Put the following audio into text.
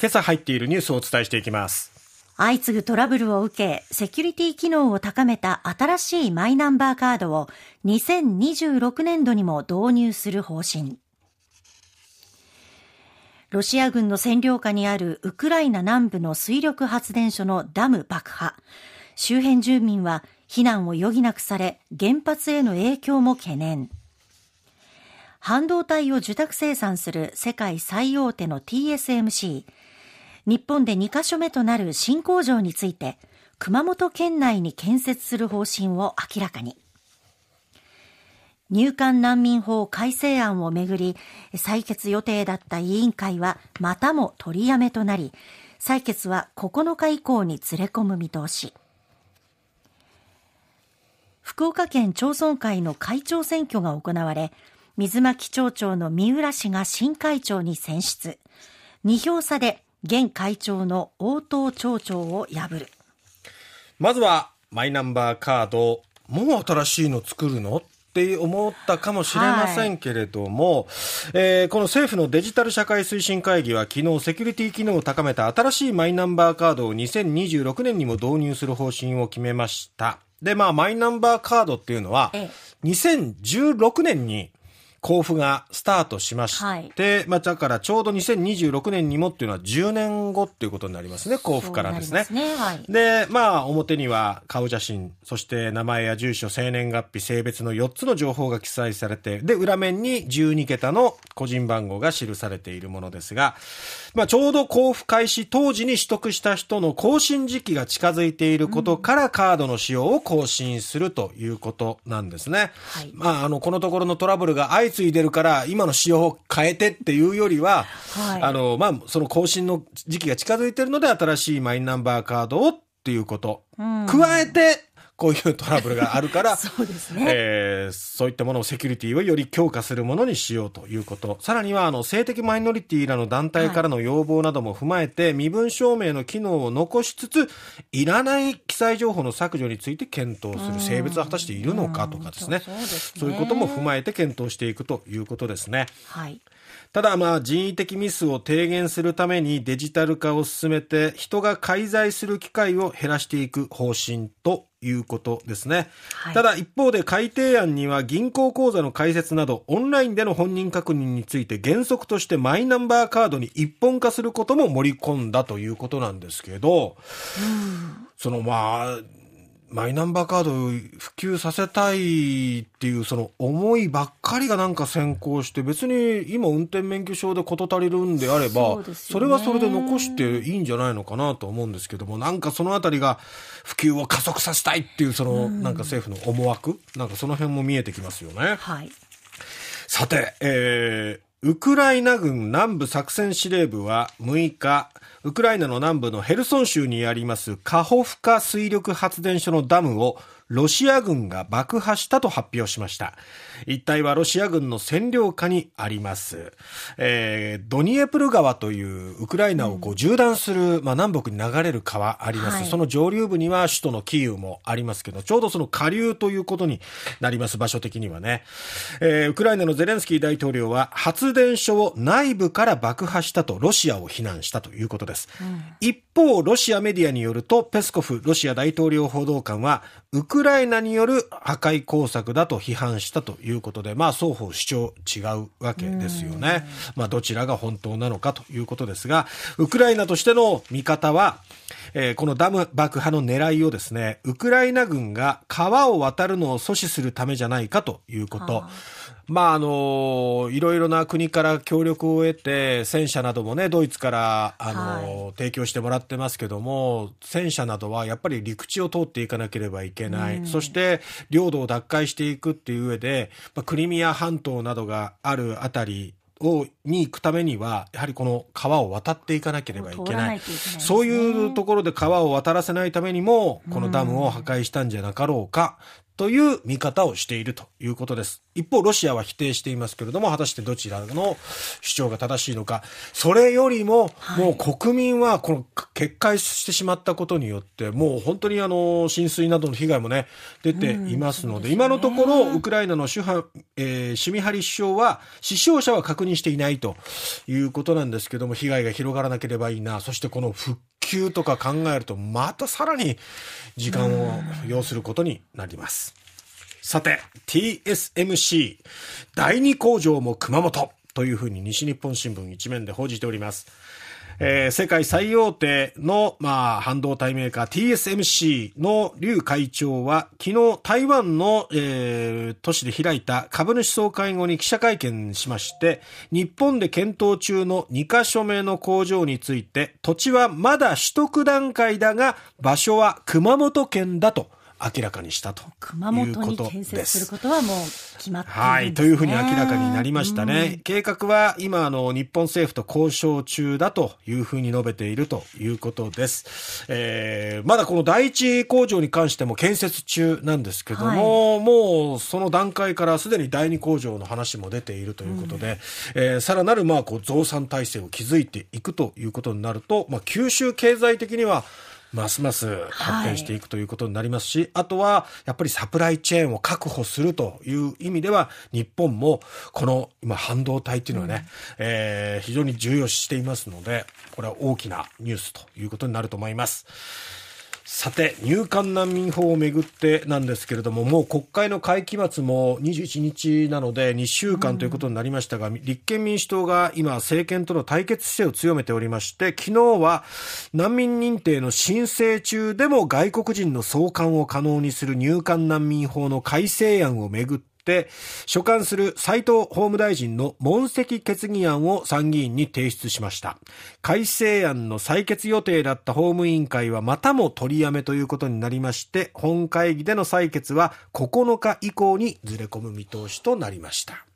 今朝入っているニュースをお伝えしていきます。相次ぐトラブルを受け、セキュリティ機能を高めた新しいマイナンバーカードを2026年度にも導入する方針。ロシア軍の占領下にあるウクライナ南部の水力発電所のダム爆破。周辺住民は避難を余儀なくされ、原発への影響も懸念。半導体を受託生産する世界最大手の TSMC。日本で2カ所目となる新工場について、熊本県内に建設する方針を明らかに。入管難民法改正案をめぐり、採決予定だった委員会はまたも取りやめとなり、採決は9日以降にずれ込む見通し。福岡県町村会の会長選挙が行われ、水巻町長の三浦氏が新会長に選出。2票差で現会長の応答町長を破る。まずは、マイナンバーカード、もう新しいの作るの？って思ったかもしれませんけれども、はい、えー、この政府のデジタル社会推進会議は昨日セキュリティ機能を高めた新しいマイナンバーカードを2026年にも導入する方針を決めました。で、まあ、マイナンバーカードっていうのは、2016年に交付がスタートしまして、はい、まあ、だからちょうど2026年にもっていうのは10年後っていうことになりますね、交付からですね。で、ねはい、まあ、表には顔写真、そして名前や住所、生年月日、性別の4つの情報が記載されて、で、裏面に12桁の個人番号が記されているものですが、まあ、ちょうど交付開始当時に取得した人の更新時期が近づいていることから、カードの使用を更新するということなんですね。はい、まあ、あの、このところのトラブルが相相次いでるから、今の仕様を変えてっていうよりは、はい、あの、まあ、その更新の時期が近づいてるので、新しいマイナンバーカードをっていうこと。加えて、こういうトラブルがあるから、そうですね。えー、そういったものをセキュリティをより強化するものにしようということ。さらには、あの、性的マイノリティらの団体からの要望なども踏まえて、はい、身分証明の機能を残しつつ、いらない記載情報の削除について検討する。性別は果たしているのかとかですね。そうですね。そういうことも踏まえて検討していくということですね。はい。ただまあ人為的ミスを低減するためにデジタル化を進めて人が介在する機会を減らしていく方針ということですね、はい、ただ一方で改定案には銀行口座の開設などオンラインでの本人確認について原則としてマイナンバーカードに一本化することも盛り込んだということなんですけど、うん、そのまあマイナンバーカードを普及させたいっていうその思いばっかりがなんか先行して別に今運転免許証で事足りるんであればそれはそれで残していいんじゃないのかなと思うんですけどもなんかそのあたりが普及を加速させたいっていうそのなんか政府の思惑なんかその辺も見えてきますよね。はい、さて、えー、ウクライナ軍南部作戦司令部は6日、ウクライナの南部のヘルソン州にありますカホフカ水力発電所のダムをロシア軍が爆破したと発表しました。一帯はロシア軍の占領下にあります。えー、ドニエプル川というウクライナをこう縦断する、うん、まあ、南北に流れる川あります、はい、その上流部には首都のキーウもありますけど、ちょうどその下流ということになります、場所的にはね。えー、ウクライナのゼレンスキー大統領は発電所を内部から爆破したとロシアを非難したということです。うん、一方、ロシアメディアによると、ペスコフロシア大統領報道官は、ウクライナによる破壊工作だと批判したということで、まあ双方主張違うわけですよね。まあどちらが本当なのかということですが、ウクライナとしての見方は、えー、このダム爆破の狙いをですね、ウクライナ軍が川を渡るのを阻止するためじゃないかということ。まあ、あの、いろいろな国から協力を得て、戦車などもね、ドイツから、あの、はい、提供してもらってますけども、戦車などはやっぱり陸地を通っていかなければいけない。うん、そして、領土を奪回していくっていう上で、まあ、クリミア半島などがあるあたり、をに行くためには、やはりこの川を渡っていかなければいけない。いけないね、そういうところで川を渡らせないためにも、このダムを破壊したんじゃなかろうか、という見方をしているということです。一方、ロシアは否定していますけれども、果たしてどちらの主張が正しいのか、それよりも、もう国民はこの決壊してしまったことによって、もう本当にあの、浸水などの被害もね、出ていますので、うん、今のところ、ウクライナの主犯、えー、シミハリ首相は、死傷者は確認していないということなんですけども、被害が広がらなければいいな、そしてこの復旧とか考えると、またさらに時間を要することになります。さて、TSMC、第二工場も熊本というふうに西日本新聞一面で報じております。えー、世界最大手の、まあ、半導体メーカー TSMC の劉会長は昨日台湾の、えー、都市で開いた株主総会後に記者会見しまして日本で検討中の2カ所目の工場について土地はまだ取得段階だが場所は熊本県だと。明らかにしたと熊本に建設することはもう決まってね、はい、というふうに明らかになりましたね。うん、計画は今あの日本政府と交渉中だというふうに述べているということです。えー、まだこの第一工場に関しても建設中なんですけども、はい、もうその段階からすでに第二工場の話も出ているということで、うん、えー、さらなるまあこう増産体制を築いていくということになると、まあ九州経済的にはますます発展していくということになりますし、はい、あとはやっぱりサプライチェーンを確保するという意味では日本もこの今半導体っていうのはね、うん、えー、非常に重要視していますのでこれは大きなニュースということになると思います。さて、入管難民法をめぐってなんですけれども、もう国会の会期末も21日なので2週間ということになりましたが、うん、立憲民主党が今政権との対決姿勢を強めておりまして、昨日は難民認定の申請中でも外国人の送還を可能にする入管難民法の改正案をめぐって、所管する斉藤法務大臣の問責決議案を参議院に提出しました。改正案の採決予定だった法務委員会はまたも取りやめということになりまして、本会議での採決は9日以降にずれ込む見通しとなりました。